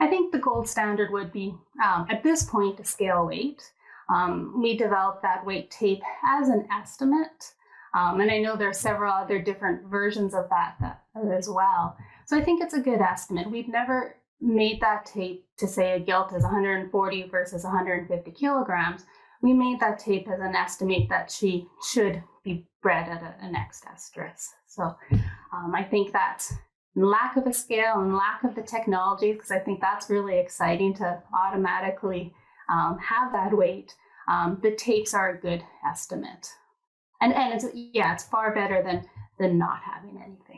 I think the gold standard would be um, at this point to scale weight. Um, we developed that weight tape as an estimate. Um, and I know there are several other different versions of that, that as well. So I think it's a good estimate. We've never made that tape to say a gilt is 140 versus 150 kilograms. We made that tape as an estimate that she should be bred at a, an X estrus. So um, I think that lack of a scale and lack of the technology, because I think that's really exciting to automatically um, have that weight. Um, the tapes are a good estimate, and and it's yeah, it's far better than than not having anything.